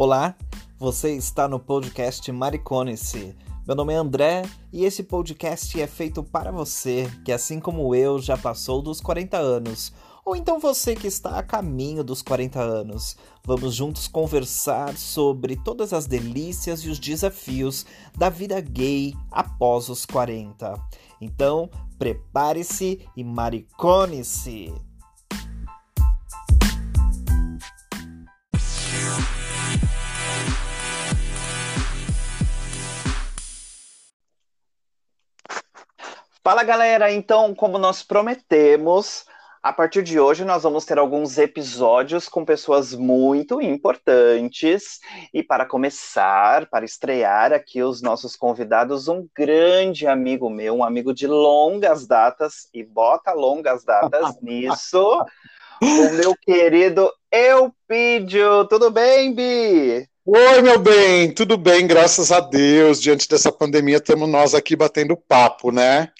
Olá, você está no podcast Maricone-se. Meu nome é André e esse podcast é feito para você que, assim como eu, já passou dos 40 anos. Ou então você que está a caminho dos 40 anos. Vamos juntos conversar sobre todas as delícias e os desafios da vida gay após os 40. Então, prepare-se e maricone-se! Fala galera, então, como nós prometemos, a partir de hoje nós vamos ter alguns episódios com pessoas muito importantes. E para começar, para estrear aqui os nossos convidados, um grande amigo meu, um amigo de longas datas, e bota longas datas nisso, o meu querido Eupídio. Tudo bem, Bi? Oi, meu bem, tudo bem, graças a Deus. Diante dessa pandemia, estamos nós aqui batendo papo, né?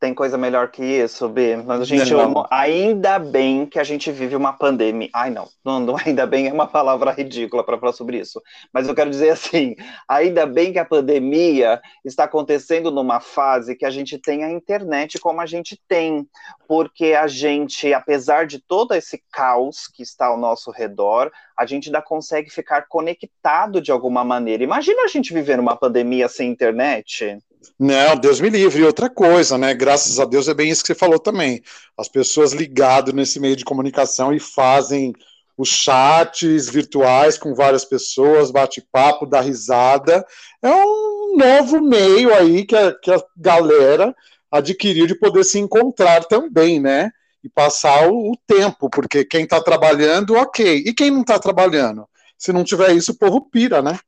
Tem coisa melhor que isso, B. Mas a gente não. ainda bem que a gente vive uma pandemia. Ai, não. não, não ainda bem é uma palavra ridícula para falar sobre isso. Mas eu quero dizer assim: ainda bem que a pandemia está acontecendo numa fase que a gente tem a internet como a gente tem. Porque a gente, apesar de todo esse caos que está ao nosso redor, a gente ainda consegue ficar conectado de alguma maneira. Imagina a gente viver uma pandemia sem internet. Não, Deus me livre. E outra coisa, né? Graças a Deus é bem isso que você falou também. As pessoas ligadas nesse meio de comunicação e fazem os chats virtuais com várias pessoas, bate-papo, dá risada. É um novo meio aí que a, que a galera adquiriu de poder se encontrar também, né? E passar o, o tempo, porque quem está trabalhando, ok. E quem não está trabalhando? Se não tiver isso, o povo pira, né?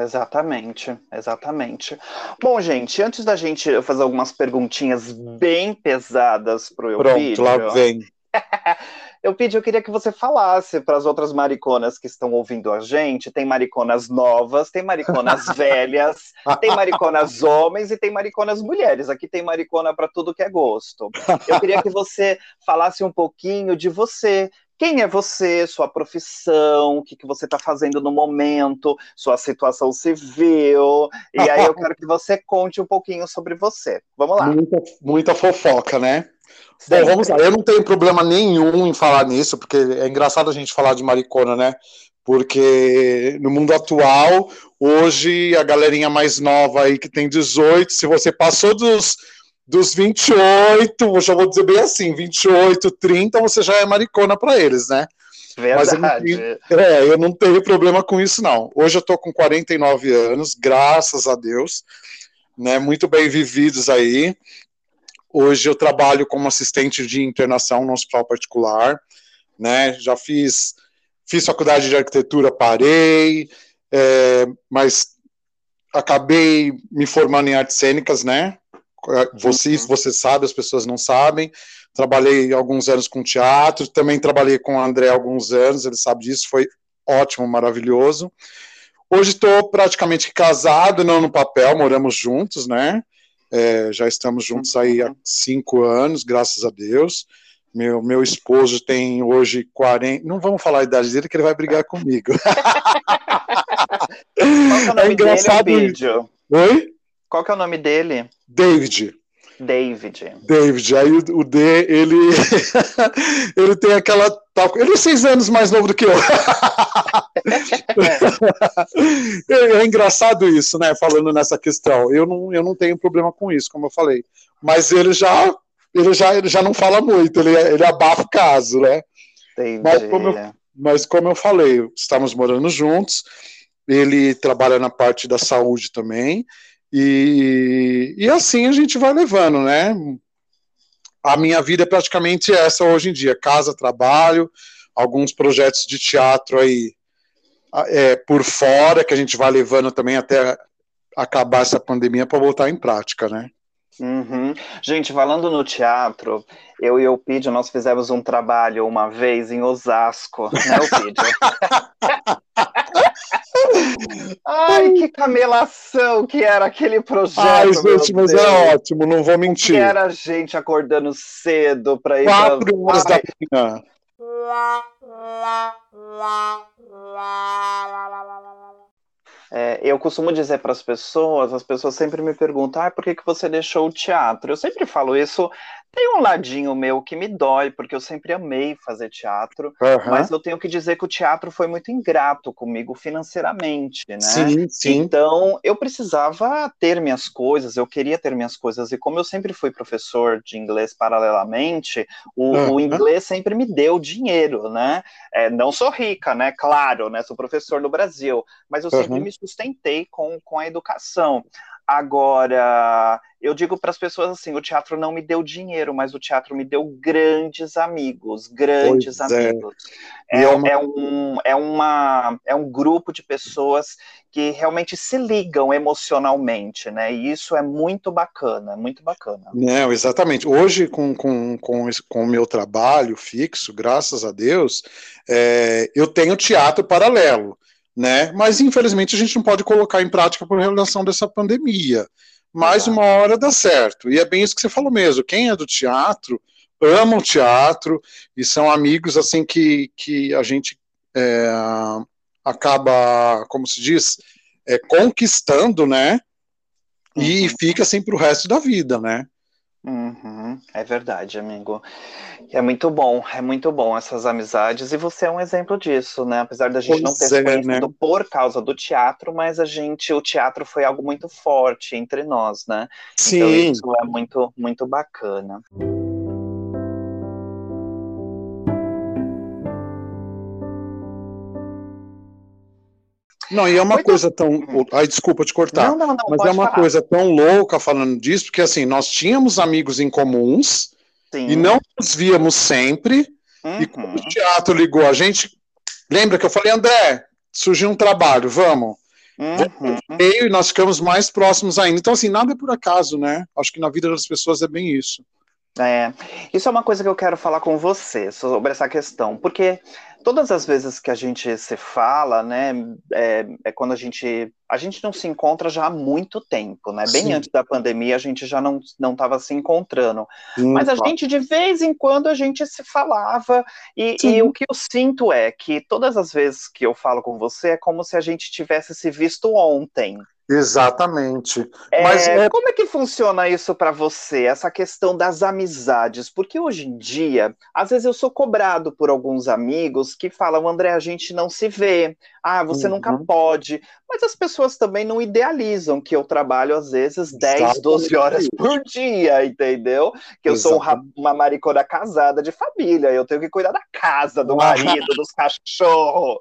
Exatamente, exatamente. Bom, gente, antes da gente fazer algumas perguntinhas bem pesadas pro Eupídio... Pronto, lá vem. eu pedi, eu queria que você falasse para as outras mariconas que estão ouvindo a gente. Tem mariconas novas, tem mariconas velhas, tem mariconas homens e tem mariconas mulheres. Aqui tem maricona para tudo que é gosto. Eu queria que você falasse um pouquinho de você, quem é você, sua profissão, o que, que você está fazendo no momento, sua situação civil. E aí eu quero que você conte um pouquinho sobre você. Vamos lá. Muita, muita fofoca, né? Bom, vamos lá. Eu não tenho problema nenhum em falar nisso, porque é engraçado a gente falar de maricona, né? Porque no mundo atual, hoje, a galerinha mais nova aí que tem 18, se você passou dos dos 28, já vou dizer bem assim, 28, 30, você já é maricona para eles, né? Verdade. Mas eu tenho, é, eu não tenho problema com isso, não. Hoje eu tô com 49 anos, graças a Deus, né? Muito bem vividos aí. Hoje eu trabalho como assistente de internação no hospital particular, né? Já fiz, fiz faculdade de arquitetura, parei, é, mas acabei me formando em artes cênicas, né? É, você, uhum. você sabe, as pessoas não sabem. Trabalhei alguns anos com teatro, também trabalhei com o André alguns anos, ele sabe disso, foi ótimo, maravilhoso. Hoje estou praticamente casado, não no papel, moramos juntos, né? É, já estamos juntos aí há uhum. cinco anos, graças a Deus. Meu, meu esposo tem hoje 40. Não vamos falar a idade dele, que ele vai brigar comigo. É, é engraçado. Dele, Oi? Qual que é o nome dele? David. David. David. Aí o, D, ele, ele tem aquela. Ele é seis anos mais novo do que eu. é, é engraçado isso, né? Falando nessa questão. Eu não, eu não tenho problema com isso, como eu falei. Mas ele já, ele já, ele já não fala muito, ele, ele abafa o caso, né? Entendi. Mas como, eu, mas como eu falei, estamos morando juntos. Ele trabalha na parte da saúde também. E, e assim a gente vai levando, né? A minha vida é praticamente essa hoje em dia: casa, trabalho, alguns projetos de teatro aí é, por fora, que a gente vai levando também até acabar essa pandemia para voltar em prática, né? Uhum. Gente, falando no teatro, eu e o Pídio, nós fizemos um trabalho uma vez em Osasco, né, o Pídio? Ai, que camelação que era aquele projeto. Ai, gente, mas é ótimo, não vou mentir. Que era gente acordando cedo para ir. Quatro horas da manhã. É, eu costumo dizer para as pessoas, as pessoas sempre me perguntam, ah, por que, que você deixou o teatro? Eu sempre falo isso tem um ladinho meu que me dói, porque eu sempre amei fazer teatro, uhum. mas eu tenho que dizer que o teatro foi muito ingrato comigo financeiramente, né? Sim, sim. Então, eu precisava ter minhas coisas, eu queria ter minhas coisas, e como eu sempre fui professor de inglês paralelamente, o, uhum. o inglês sempre me deu dinheiro, né? É, não sou rica, né? Claro, né? Sou professor no Brasil, mas eu sempre uhum. me sustentei com, com a educação. Agora, eu digo para as pessoas assim: o teatro não me deu dinheiro, mas o teatro me deu grandes amigos, grandes pois é. amigos. É. É, uma... é, um, é, uma, é um grupo de pessoas que realmente se ligam emocionalmente, né? E isso é muito bacana, muito bacana. Não, exatamente. Hoje, com, com, com, com o meu trabalho fixo, graças a Deus, é, eu tenho teatro paralelo né? Mas infelizmente a gente não pode colocar em prática por relação dessa pandemia. Mas uma hora dá certo. E é bem isso que você falou mesmo. Quem é do teatro ama o teatro e são amigos assim que, que a gente é, acaba, como se diz, é, conquistando, né? E uhum. fica assim para o resto da vida, né? Uhum, é verdade, amigo. É muito bom, é muito bom essas amizades, e você é um exemplo disso, né? Apesar da gente pois não ter se é, conhecido né? por causa do teatro, mas a gente, o teatro foi algo muito forte entre nós, né? Então, Sim. Então isso é muito, muito bacana. Não, e é uma Muito... coisa tão. Ai, desculpa te cortar. Não, não, não, mas é uma falar. coisa tão louca falando disso, porque assim, nós tínhamos amigos em comuns Sim. e não nos víamos sempre. Uhum. E quando o teatro ligou a gente, lembra que eu falei, André, surgiu um trabalho, vamos. Uhum. E nós ficamos mais próximos ainda. Então, assim, nada é por acaso, né? Acho que na vida das pessoas é bem isso. É, isso é uma coisa que eu quero falar com você sobre essa questão, porque todas as vezes que a gente se fala, né, é, é, quando a gente a gente não se encontra já há muito tempo, né? Bem Sim. antes da pandemia a gente já não não estava se encontrando, Sim, mas a claro. gente de vez em quando a gente se falava e, e, o que eu sinto é que todas as vezes que eu falo com você é como se a gente tivesse se visto ontem. Exatamente. É, Mas é... como é que funciona isso para você, essa questão das amizades? Porque hoje em dia, às vezes eu sou cobrado por alguns amigos que falam, André, a gente não se vê, ah, você uhum. nunca pode. Mas as pessoas também não idealizam que eu trabalho às vezes 10, Exatamente. 12 horas por dia, entendeu? Que eu Exatamente. sou uma maricona casada de família, eu tenho que cuidar da casa, do marido, dos cachorros.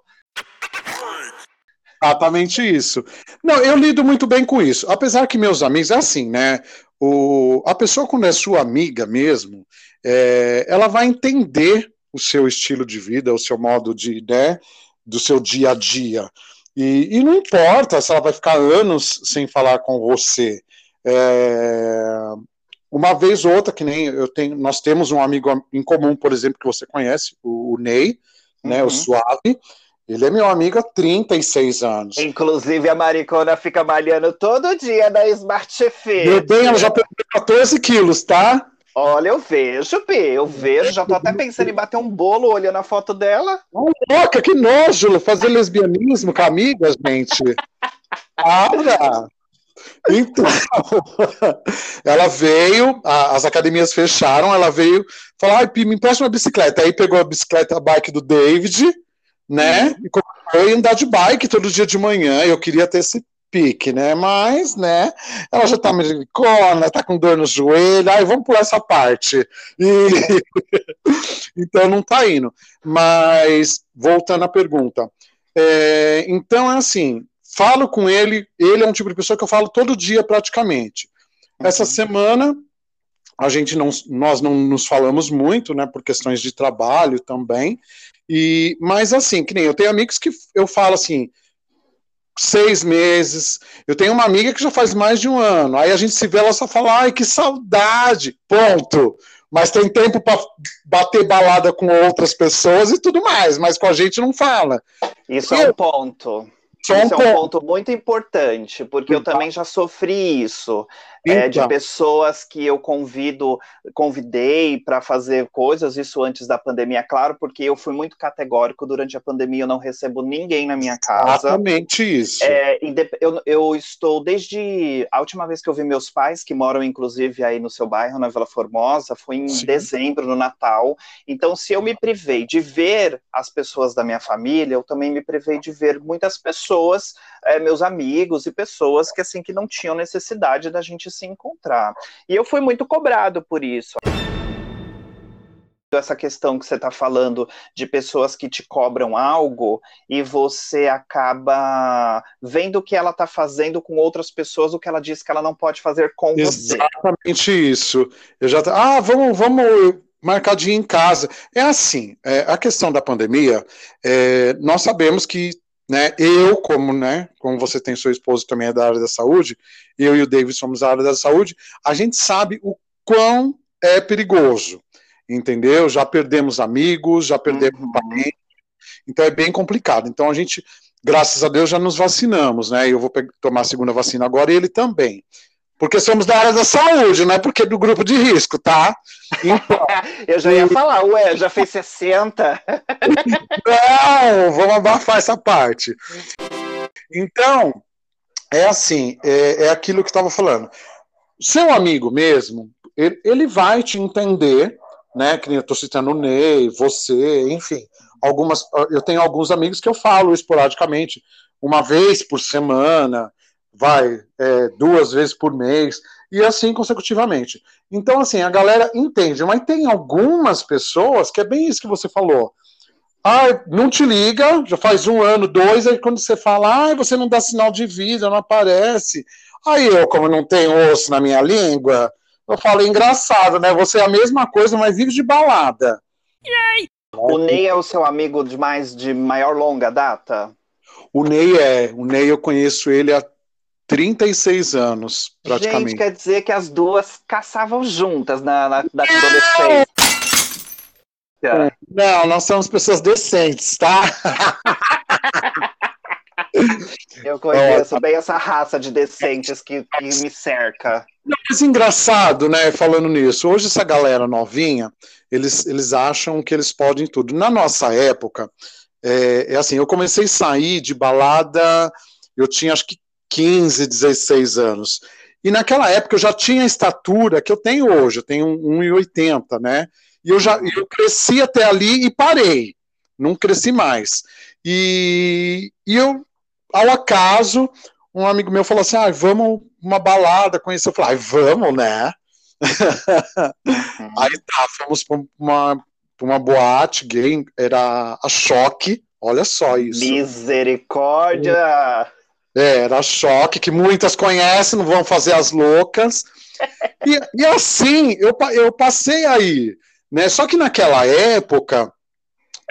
Exatamente isso. Não, eu lido muito bem com isso. Apesar que meus amigos, é assim, né? O, a pessoa, quando é sua amiga mesmo, é, ela vai entender o seu estilo de vida, o seu modo de, né, do seu dia a dia. E, e não importa se ela vai ficar anos sem falar com você. É, uma vez ou outra, que nem eu tenho, nós temos um amigo em comum, por exemplo, que você conhece, o, o Ney, né, uhum. o Suave. Ele é meu amigo há 36 anos. Inclusive, a Maricona fica malhando todo dia na Smart Fit. Meu bem, ela já perdeu 14 quilos, tá? Olha, eu vejo, P, eu vejo, já tô até pensando em bater um bolo olhando a foto dela. Oh, louca, que nojo, fazer lesbianismo com amigas, gente. Para! Então, ela veio, a, as academias fecharam, ela veio falar, ai, Pi, me empresta uma bicicleta. Aí pegou a bicicleta, a bike do David, né? Uhum. E começou a andar de bike todo dia de manhã. Eu queria ter esse pique, né? Mas, né? Ela já tá melicona, tá com dor no joelho. Ai, vamos pular essa parte. E... então não tá indo. Mas, voltando à pergunta. É, então é assim, falo com ele, ele é um tipo de pessoa que eu falo todo dia praticamente. Uhum. Essa semana a gente não, nós não nos falamos muito, né, por questões de trabalho também, e, mas assim, que nem eu tenho amigos que eu falo assim, seis meses. Eu tenho uma amiga que já faz mais de um ano. Aí a gente se vê, ela só fala, ai, que saudade. Ponto. Mas tem tempo para bater balada com outras pessoas e tudo mais, mas com a gente não fala. Isso é um ponto. Isso é um ponto. ponto muito importante, porque eu também já sofri isso. Então. é, de então. pessoas que eu convido, convidei para fazer coisas, isso antes da pandemia, claro, porque eu fui muito categórico durante a pandemia, eu não recebo ninguém na minha casa. Exatamente isso. É, eu, eu estou desde a última vez que eu vi meus pais, que moram inclusive aí no seu bairro, na Vila Formosa, foi em Sim. dezembro, no Natal. Então, se eu me privei de ver as pessoas da minha família, eu também me privei de ver muitas pessoas, é, meus amigos e pessoas que assim que não tinham necessidade da gente se encontrar. E eu fui muito cobrado por isso essa questão que você está falando de pessoas que te cobram algo e você acaba vendo o que ela está fazendo com outras pessoas, o que ela diz que ela não pode fazer com Exatamente você. Exatamente isso. Eu já ah, vamos, vamos marcar dia em casa. É assim, é, a questão da pandemia, é, nós sabemos que né, eu, como, né, como você tem sua esposa também é da área da saúde, eu e o David somos da área da saúde, a gente sabe o quão é perigoso, entendeu? Já perdemos amigos, já perdemos uhum. parentes, então é bem complicado. Então a gente, graças a Deus, já nos vacinamos, né? Eu vou tomar a segunda vacina agora e ele também porque somos da área da saúde, não é porque é do grupo de risco, tá? Então, eu já ia falar, ué, já fez 60. não, vamos abafar essa parte. Então, é assim, é, é aquilo que estava falando. Seu amigo mesmo, ele, ele, vai te entender, né? Que eu estou citando o Ney, você, enfim. Algumas, eu tenho alguns amigos que eu falo esporadicamente, uma vez por semana, vai é, duas vezes por mês, e assim consecutivamente. Então, assim, a galera entende, mas tem algumas pessoas que é bem isso que você falou. Ah, não te liga, já faz um ano, dois, aí quando você fala, ah, você não dá sinal de vida, não aparece. Aí eu, como não tenho osso na minha língua, eu falo, engraçado, né? Você é a mesma coisa, mas vive de balada. O Ney é o seu amigo de mais de maior longa data? O Ney é. O Ney eu conheço ele há 36 anos, praticamente. Gente, quer dizer que as duas caçavam juntas na, na, na adolescência. Não, nós somos pessoas decentes, tá? Eu conheço bem essa raça de decentes que, que me cerca. Mas engraçado, né, falando nisso, hoje essa galera novinha, eles, eles acham que eles podem tudo. Na nossa época, é, é assim, eu comecei a sair de balada, eu tinha acho que 15, 16 anos. E naquela época eu já tinha a estatura que eu tenho hoje, eu tenho 1,80, né? E eu já eu cresci até ali e parei, não cresci mais. E, e eu, ao acaso, um amigo meu falou assim: ah, vamos uma balada conhecer. Eu falei, ah, vamos, né? Uhum. Aí tá, fomos para uma, uma boate gay, era a Choque, olha só isso. Misericórdia! É, era choque, que muitas conhecem, não vão fazer as loucas. E, e assim, eu, eu passei aí. Né? Só que naquela época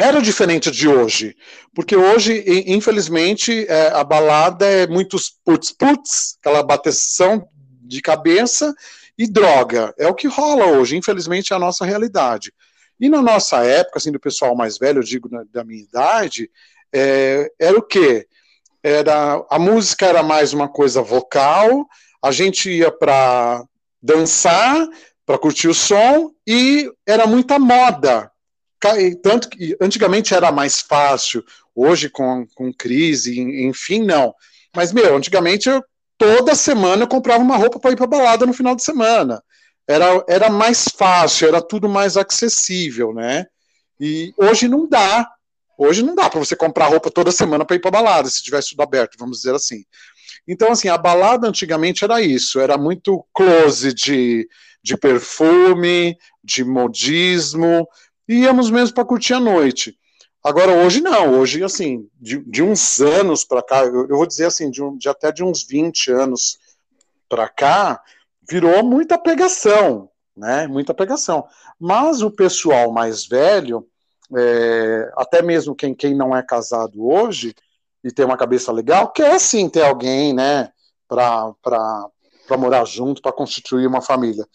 era diferente de hoje. Porque hoje, infelizmente, é, a balada é muitos putz-putz, aquela bateção de cabeça e droga. É o que rola hoje, infelizmente, é a nossa realidade. E na nossa época, assim, do pessoal mais velho, eu digo da minha idade, é, era o quê? Era a música era mais uma coisa vocal, a gente ia para dançar, para curtir o som e era muita moda. Tanto que antigamente era mais fácil, hoje com, com crise, enfim, não. Mas, meu, antigamente eu, toda semana eu comprava uma roupa para ir para balada no final de semana. Era, era mais fácil, era tudo mais acessível, né? E hoje não dá. Hoje não dá para você comprar roupa toda semana para ir para balada, se tivesse tudo aberto, vamos dizer assim. Então, assim, a balada antigamente era isso, era muito close de, de perfume, de modismo, íamos mesmo para curtir a noite. Agora, hoje não, hoje, assim, de, de uns anos para cá, eu, eu, vou dizer assim, de, um, de até de uns 20 anos para cá, virou muita pegação, né? Muita pegação. Mas o pessoal mais velho, é, até mesmo quem, quem não é casado hoje e tem uma cabeça legal, quer sim ter alguém, né, para morar junto, para constituir uma família.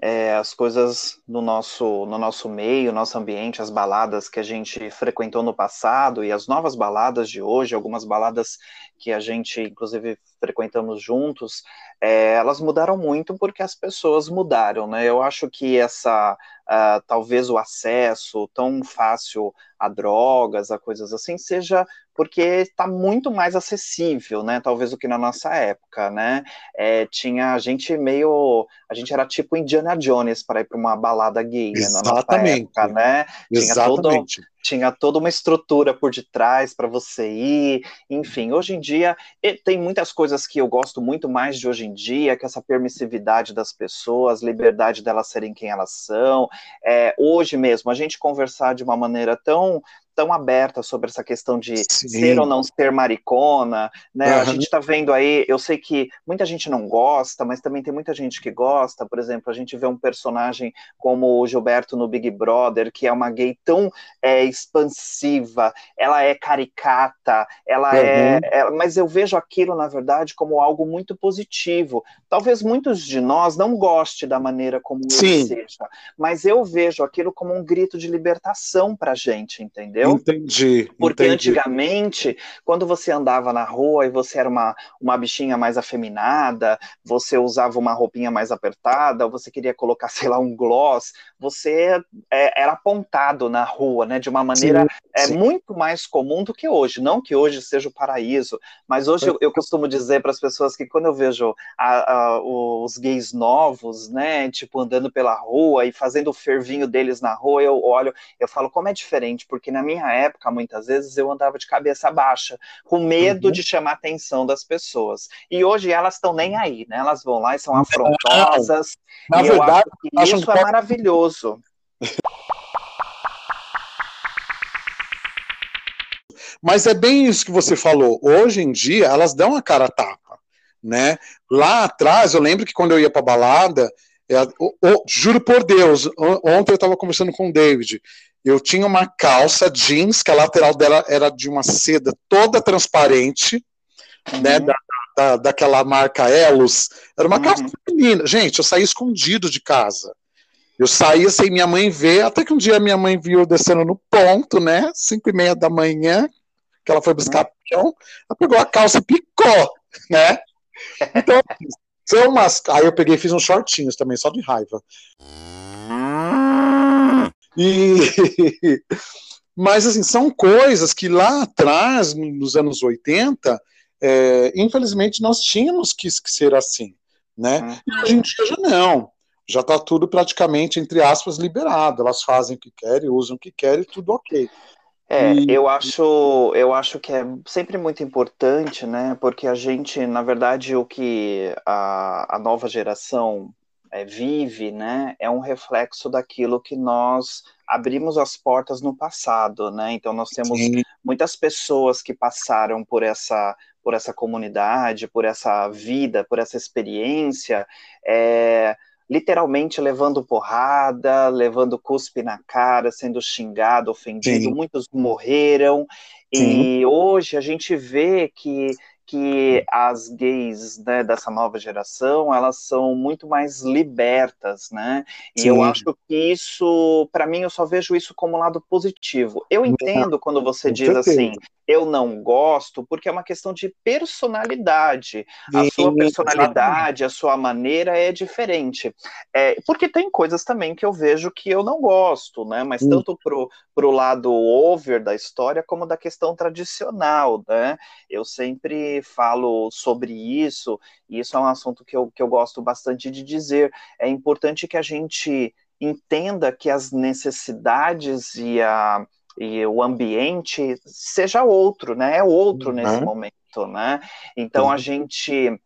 é, as coisas no nosso, no nosso meio, nosso ambiente, as baladas que a gente frequentou no passado e as novas baladas de hoje, algumas baladas que a gente, inclusive, frequentamos juntos, é, elas mudaram muito porque as pessoas mudaram, né? Eu acho que essa, uh, talvez o acesso tão fácil a drogas, a coisas assim, seja porque está muito mais acessível, né? Talvez do que na nossa época, né? É, tinha a gente meio, a gente era tipo Indiana Jones para ir para uma balada gay, né? Na nossa época, né? Tinha Exatamente. Todo, tinha toda uma estrutura por detrás para você ir, enfim, hoje em dia tem muitas coisas que eu gosto muito mais de hoje em dia, que essa permissividade das pessoas, liberdade delas serem quem elas são, é, hoje mesmo, a gente conversar de uma maneira tão tão aberta sobre essa questão de Sim. ser ou não ser maricona, né? Uhum. A gente está vendo aí, eu sei que muita gente não gosta, mas também tem muita gente que gosta. Por exemplo, a gente vê um personagem como o Gilberto no Big Brother, que é uma gay tão é, expansiva, ela é caricata, ela é, uhum. é, é, mas eu vejo aquilo na verdade como algo muito positivo. Talvez muitos de nós não gostem da maneira como Sim. ele seja, mas eu vejo aquilo como um grito de libertação para gente, entendeu? Entendeu? Entendi. Porque entendi. antigamente, quando você andava na rua e você era uma, uma bichinha mais afeminada, você usava uma roupinha mais apertada, você queria colocar, sei lá, um gloss, você é, era apontado na rua, né? De uma maneira sim, é, sim. muito mais comum do que hoje. Não que hoje seja o paraíso, mas hoje eu, eu costumo dizer para as pessoas que quando eu vejo a, a, os gays novos, né? Tipo, andando pela rua e fazendo o fervinho deles na rua, eu olho, eu falo como é diferente, porque na minha minha época, muitas vezes, eu andava de cabeça baixa, com medo uhum. de chamar a atenção das pessoas. E hoje elas estão nem aí, né? Elas vão lá e são afrontosas. Na verdade, acho que isso é maravilhoso. Mas é bem isso que você falou. Hoje em dia, elas dão a cara a tapa, né? Lá atrás, eu lembro que quando eu ia para balada, eu, eu, juro por Deus, ontem eu estava conversando com o David eu tinha uma calça jeans, que a lateral dela era de uma seda toda transparente, uhum. né, da, da, daquela marca Elos, era uma uhum. calça feminina. Gente, eu saí escondido de casa. Eu saía sem minha mãe ver, até que um dia minha mãe viu descendo no ponto, né, cinco e meia da manhã, que ela foi buscar uhum. pão, ela pegou a calça e picou, né, então, são umas... Aí eu peguei e fiz uns shortinhos também, só de raiva. E mas assim, são coisas que lá atrás, nos anos 80, é, infelizmente nós tínhamos que, que ser assim, né? Uhum. E hoje em dia já não. Já está tudo praticamente, entre aspas, liberado. Elas fazem o que querem, usam o que querem, tudo ok. É, e... eu acho, eu acho que é sempre muito importante, né? Porque a gente, na verdade, o que a, a nova geração é, vive, né, é um reflexo daquilo que nós abrimos as portas no passado, né? Então nós temos Sim. muitas pessoas que passaram por essa por essa comunidade, por essa vida, por essa experiência, é, literalmente levando porrada, levando cuspe na cara, sendo xingado, ofendido. Sim. Muitos morreram Sim. e hoje a gente vê que que as gays né, dessa nova geração elas são muito mais libertas, né? E Sim. eu acho que isso, para mim, eu só vejo isso como lado positivo. Eu entendo quando você diz assim, eu não gosto, porque é uma questão de personalidade. A sua personalidade, a sua maneira é diferente. É, porque tem coisas também que eu vejo que eu não gosto, né? Mas Sim. tanto pro, pro lado over da história, como da questão tradicional, né? Eu sempre falo sobre isso, e isso é um assunto que eu, que eu gosto bastante de dizer. É importante que a gente entenda que as necessidades e a e o ambiente seja outro, né? É outro uhum. nesse momento, né? Então uhum. a gente,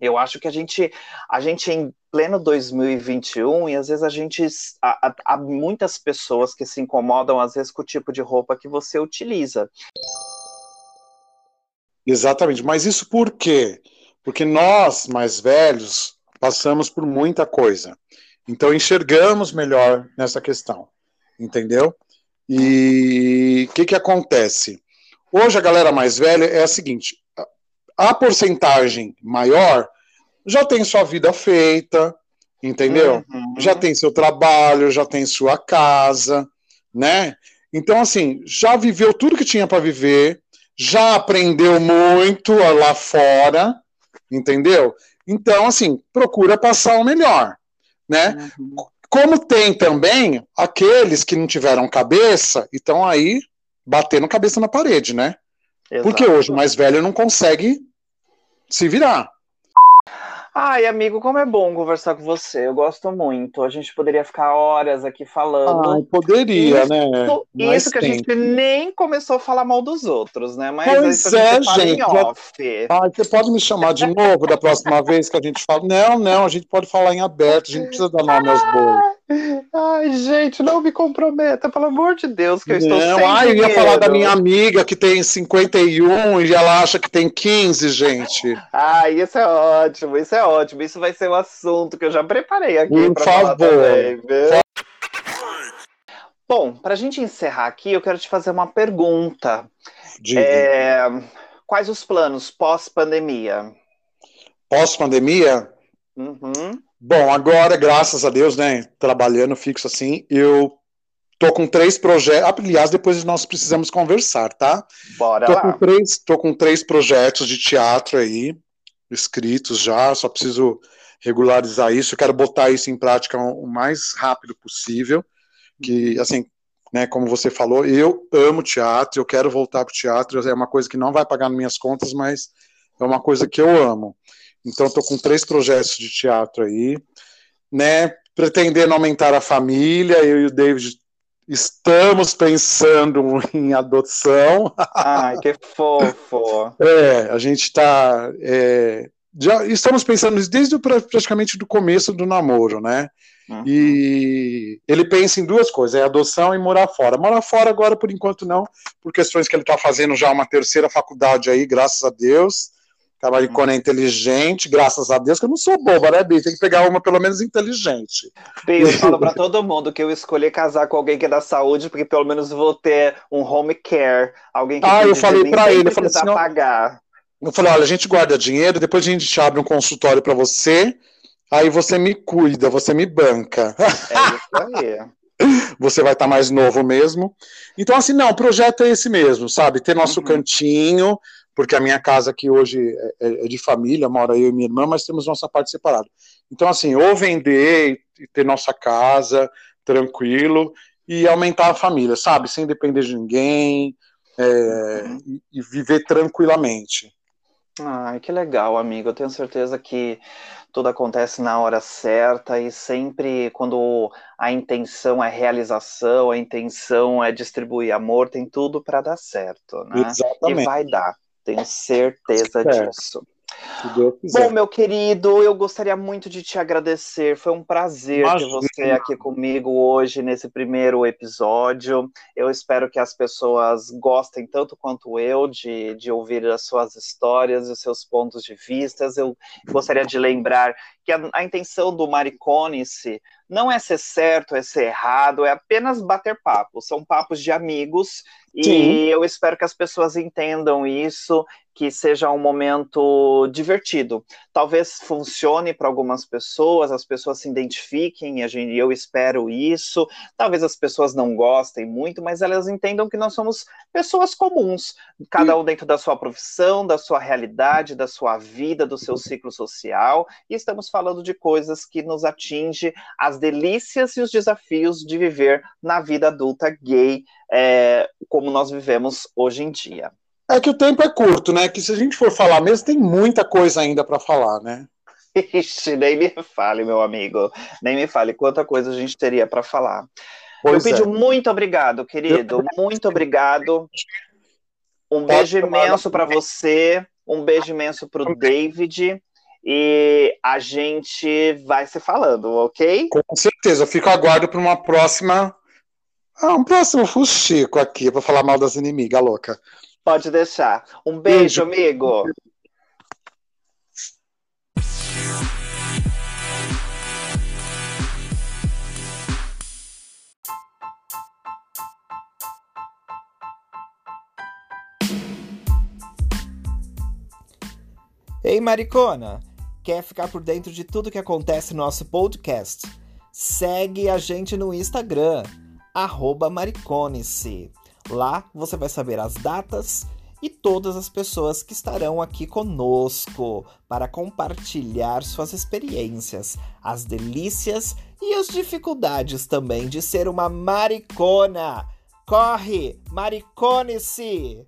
eu acho que a gente, a gente em pleno 2021 e às vezes a gente há, há muitas pessoas que se incomodam às vezes com o tipo de roupa que você utiliza. Exatamente, mas isso por quê? Porque nós, mais velhos, passamos por muita coisa. Então enxergamos melhor nessa questão, entendeu? E o que, que acontece? Hoje a galera mais velha é a seguinte: a porcentagem maior já tem sua vida feita, entendeu? Uhum. Já tem seu trabalho, já tem sua casa, né? Então, assim, já viveu tudo que tinha para viver, já aprendeu muito lá fora, entendeu? Então, assim, procura passar o melhor, né? Uhum. Como tem também aqueles que não tiveram cabeça e estão aí batendo cabeça na parede, né? Exato. Porque hoje o mais velho não consegue se virar. Ai, amigo, como é bom conversar com você. Eu gosto muito. A gente poderia ficar horas aqui falando. Ai, poderia, isso, né? Isso que tem. a gente nem começou a falar mal dos outros, né? Mas pois é, gente. Ai, você pode me chamar de novo da próxima vez que a gente fala? Não, não, a gente pode falar em aberto, a gente precisa dar nome aos bois. Ai, gente, não me comprometa, pelo amor de Deus, que eu estou não, sem ai, eu ia falar da minha amiga que tem 51 e ela acha que tem 15, gente. Ah, isso é ótimo, isso é ótimo. Isso vai ser um assunto que eu já preparei aqui. Por favor. Também, Bom, para a gente encerrar aqui, eu quero te fazer uma pergunta. É, quais os planos pós-pandemia? Pós-pandemia? Uhum. Bom, agora, graças a Deus, né, trabalhando fixo assim, eu tô com três projetos. Aliás, depois nós precisamos conversar, tá? Bora tô lá. Com três, tô com três projetos de teatro aí, escritos já, só preciso regularizar isso. Eu quero botar isso em prática o mais rápido possível. Que, assim, né, como você falou, eu amo teatro, eu quero voltar para o teatro. É uma coisa que não vai pagar nas minhas contas, mas é uma coisa que eu amo. Então, estou com três projetos de teatro aí, né? Pretendendo aumentar a família, eu e o David estamos pensando em adoção. Ai, que fofo! É, a gente está. É, já estamos pensando desde praticamente do começo do namoro, né? Uhum. E ele pensa em duas coisas: é adoção e morar fora. Morar fora agora, por enquanto, não, por questões que ele está fazendo já uma terceira faculdade aí, graças a Deus. Camaricona é inteligente, graças a Deus, que eu não sou boba, né, Bi? Tem que pegar uma pelo menos inteligente. Bi, eu falo pra todo mundo que eu escolhi casar com alguém que é da saúde, porque pelo menos vou ter um home care, alguém que Ah, eu falei pra ele, eu falei assim, pagar. Eu falei, olha, a gente guarda dinheiro, depois a gente te abre um consultório para você, aí você me cuida, você me banca. É isso aí. você vai estar tá mais novo mesmo. Então, assim, não, o projeto é esse mesmo, sabe? Ter nosso uhum. cantinho, porque a minha casa aqui hoje é, é, é, de família, mora eu e minha irmã, mas temos nossa parte separada. Então, assim, ou vender e ter nossa casa tranquilo e aumentar a família, sabe? Sem depender de ninguém é, e viver tranquilamente. Ai, que legal, amigo. Eu tenho certeza que tudo acontece na hora certa e sempre quando a intenção é realização, a intenção é distribuir amor, tem tudo para dar certo, né? Exatamente. E vai dar. Tenho certeza disso. Bom, meu querido, eu gostaria muito de te agradecer. Foi um prazer Imagina. ter você aqui comigo hoje nesse primeiro episódio. Eu espero que as pessoas gostem tanto quanto eu de, de ouvir as suas histórias e os seus pontos de vista. Eu gostaria de lembrar que a, a intenção do Maricone-se não é ser certo, é ser errado, é apenas bater papo. São papos de amigos e Sim. eu espero que as pessoas entendam isso, que seja um momento divertido. Talvez funcione para algumas pessoas, as pessoas se identifiquem, e eu espero isso. Talvez as pessoas não gostem muito, mas elas entendam que nós somos pessoas comuns, cada um dentro da sua profissão, da sua realidade, da sua vida, do seu ciclo social, e estamos falando de coisas que nos atinge as delícias e os desafios de viver na vida adulta gay é, como nós vivemos hoje em dia. É que o tempo é curto, né? Que se a gente for falar mesmo, tem muita coisa ainda para falar, né? Ixi, nem me fale, meu amigo. Nem me fale quanta coisa a gente teria para falar. Pois eu é. muito obrigado, querido. Muito obrigado. Um Pode beijo imenso para você. Um beijo imenso para o David. E a gente vai se falando, ok? Com certeza. Eu fico aguardo para uma próxima ah, um próximo fuxico aqui para falar mal das inimigas, louca. Pode deixar. Um beijo, beijo. amigo. Ei, Maricona! Quer ficar por dentro de tudo que acontece no nosso podcast? Segue a gente no Instagram, maricone-se. Lá você vai saber as datas e todas as pessoas que estarão aqui conosco para compartilhar suas experiências, as delícias e as dificuldades também de ser uma maricona. Corre, maricone-se!